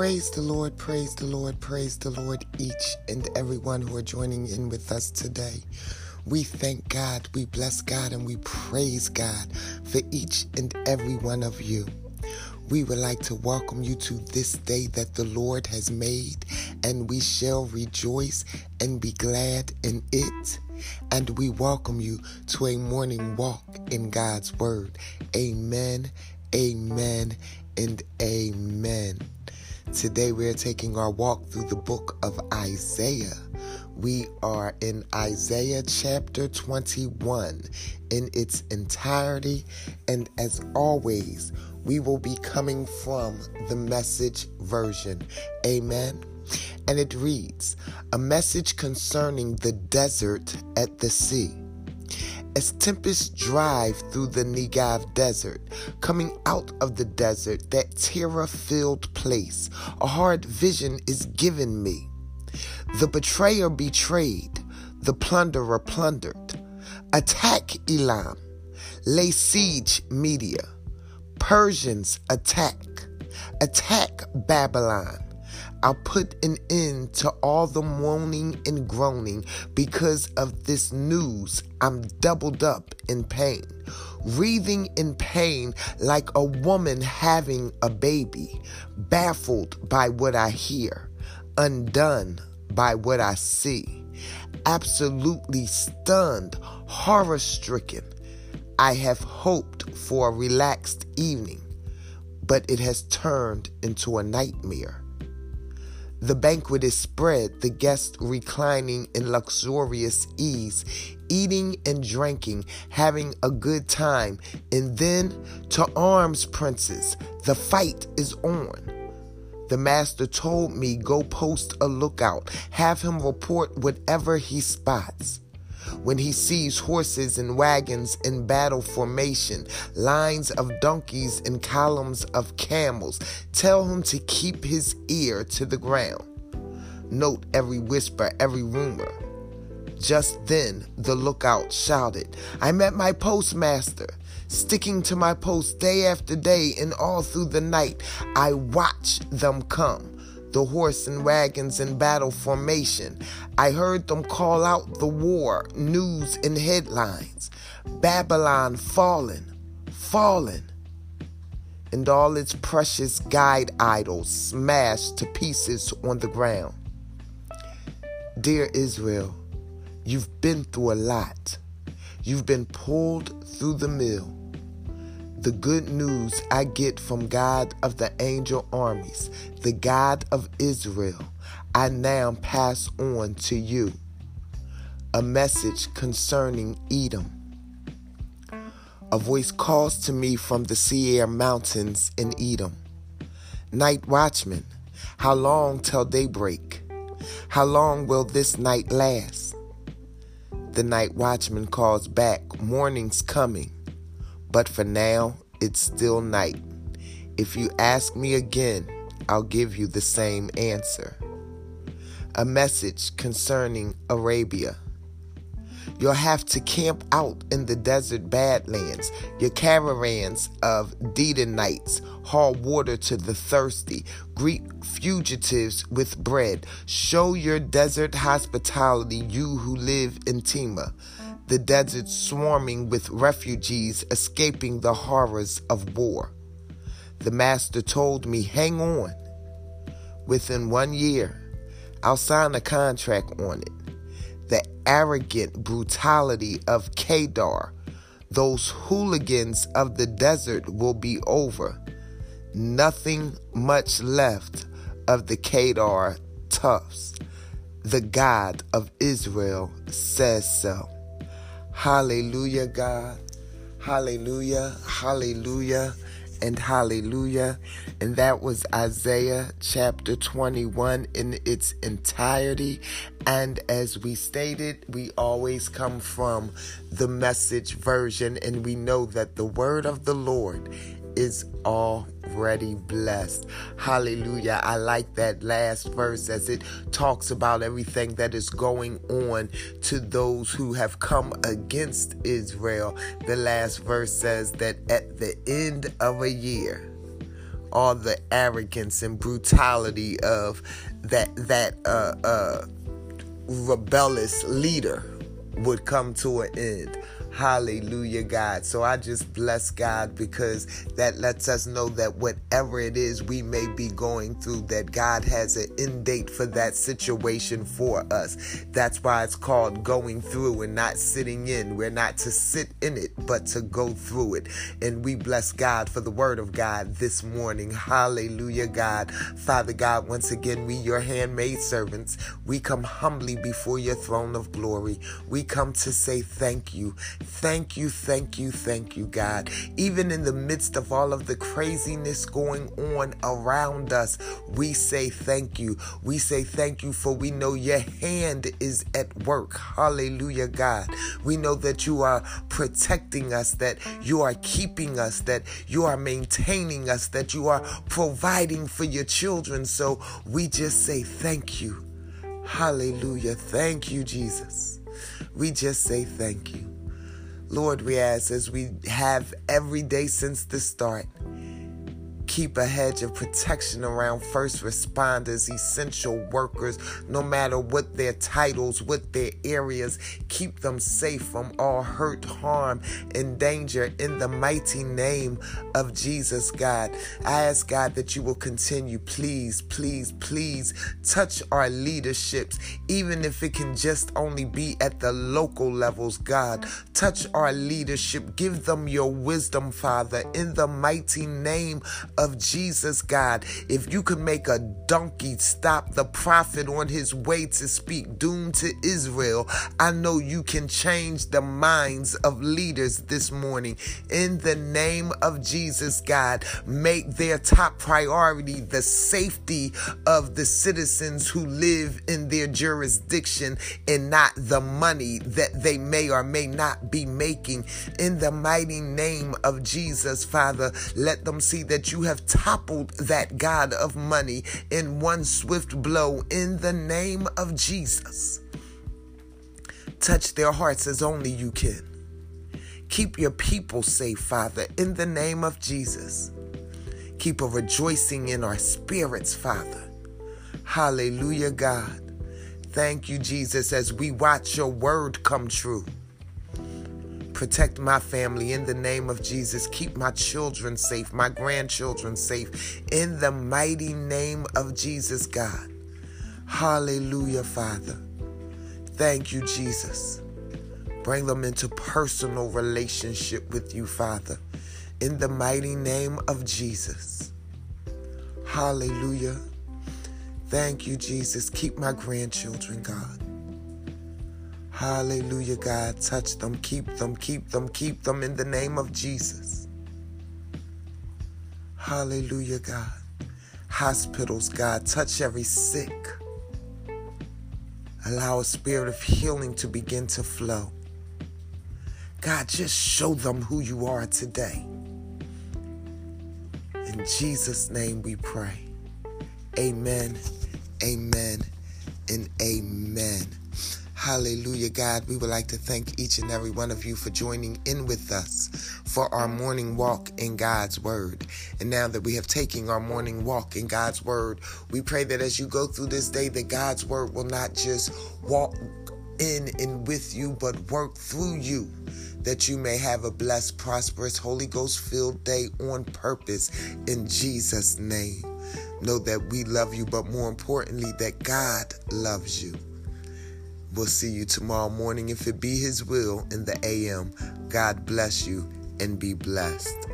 Praise the Lord, praise the Lord, praise the Lord, each and everyone who are joining in with us today. We thank God, we bless God, and we praise God for each and every one of you. We would like to welcome you to this day that the Lord has made, and we shall rejoice and be glad in it. And we welcome you to a morning walk in God's Word. Amen, amen, and amen. Today we are taking our walk through the book of Isaiah. We are in Isaiah chapter 21 in its entirety, and as always, we will be coming from the message version. Amen. And it reads A message concerning the desert at the sea. As tempests drive through the Negev desert, coming out of the desert, that terror filled place, a hard vision is given me. The betrayer betrayed, the plunderer plundered. Attack Elam, lay siege Media. Persians attack, attack Babylon. I'll put an end to all the moaning and groaning because of this news. I'm doubled up in pain, wreathing in pain like a woman having a baby, baffled by what I hear, undone by what I see, absolutely stunned, horror stricken. I have hoped for a relaxed evening, but it has turned into a nightmare. The banquet is spread, the guests reclining in luxurious ease, eating and drinking, having a good time. And then to arms, princes, the fight is on. The master told me, Go post a lookout, have him report whatever he spots when he sees horses and wagons in battle formation, lines of donkeys and columns of camels, tell him to keep his ear to the ground. Note every whisper, every rumor. Just then, the lookout shouted, I'm at my postmaster, sticking to my post day after day, and all through the night I watch them come the horse and wagons in battle formation. I heard them call out the war, news and headlines. Babylon fallen, fallen. And all its precious guide idols smashed to pieces on the ground. Dear Israel, you've been through a lot. You've been pulled through the mill. The good news I get from God of the angel armies, the God of Israel, I now pass on to you. A message concerning Edom. A voice calls to me from the Seir mountains in Edom. Night watchman, how long till daybreak? How long will this night last? The night watchman calls back, morning's coming. But for now, it's still night. If you ask me again, I'll give you the same answer. A message concerning Arabia. You'll have to camp out in the desert badlands. Your caravans of Dedanites haul water to the thirsty. Greet fugitives with bread. Show your desert hospitality, you who live in Tema the desert swarming with refugees escaping the horrors of war. The master told me, hang on. Within one year, I'll sign a contract on it. The arrogant brutality of Kedar, those hooligans of the desert will be over. Nothing much left of the Kedar toughs. The God of Israel says so. Hallelujah, God. Hallelujah, hallelujah, and hallelujah. And that was Isaiah chapter 21 in its entirety. And as we stated, we always come from the message version, and we know that the word of the Lord is already blessed. Hallelujah. I like that last verse as it talks about everything that is going on to those who have come against Israel. The last verse says that at the end of a year, all the arrogance and brutality of that that uh, uh, rebellious leader would come to an end. Hallelujah, God. So I just bless God because that lets us know that whatever it is we may be going through, that God has an end date for that situation for us. That's why it's called going through and not sitting in. We're not to sit in it, but to go through it. And we bless God for the word of God this morning. Hallelujah, God. Father God, once again, we, your handmaid servants, we come humbly before your throne of glory. We come to say thank you. Thank you, thank you, thank you, God. Even in the midst of all of the craziness going on around us, we say thank you. We say thank you for we know your hand is at work. Hallelujah, God. We know that you are protecting us, that you are keeping us, that you are maintaining us, that you are providing for your children. So we just say thank you. Hallelujah. Thank you, Jesus. We just say thank you. Lord, we ask as we have every day since the start keep a hedge of protection around first responders, essential workers, no matter what their titles, what their areas. Keep them safe from all hurt, harm, and danger in the mighty name of Jesus, God. I ask, God, that you will continue. Please, please, please touch our leaderships, even if it can just only be at the local levels, God. Touch our leadership. Give them your wisdom, Father, in the mighty name of Jesus, God. If you could make a donkey stop the prophet on his way to speak doom to Israel, I know you can change the minds of leaders this morning. In the name of Jesus, God, make their top priority the safety of the citizens who live in their jurisdiction and not the money that they may or may not be making. In the mighty name of Jesus, Father, let them see that you have toppled that God of money in one swift blow in the name of Jesus. Touch their hearts as only you can. Keep your people safe, Father, in the name of Jesus. Keep a rejoicing in our spirits, Father. Hallelujah, God. Thank you, Jesus, as we watch your word come true. Protect my family in the name of Jesus. Keep my children safe, my grandchildren safe in the mighty name of Jesus, God. Hallelujah, Father. Thank you, Jesus. Bring them into personal relationship with you, Father, in the mighty name of Jesus. Hallelujah. Thank you, Jesus. Keep my grandchildren, God. Hallelujah, God. Touch them, keep them, keep them, keep them in the name of Jesus. Hallelujah, God. Hospitals, God. Touch every sick. Allow a spirit of healing to begin to flow. God, just show them who you are today. In Jesus' name we pray. Amen, amen, and amen. Hallelujah, God. We would like to thank each and every one of you for joining in with us for our morning walk in God's Word. And now that we have taken our morning walk in God's Word, we pray that as you go through this day, that God's Word will not just walk in and with you, but work through you that you may have a blessed, prosperous, Holy Ghost filled day on purpose in Jesus' name. Know that we love you, but more importantly, that God loves you. We'll see you tomorrow morning if it be His will in the AM. God bless you and be blessed.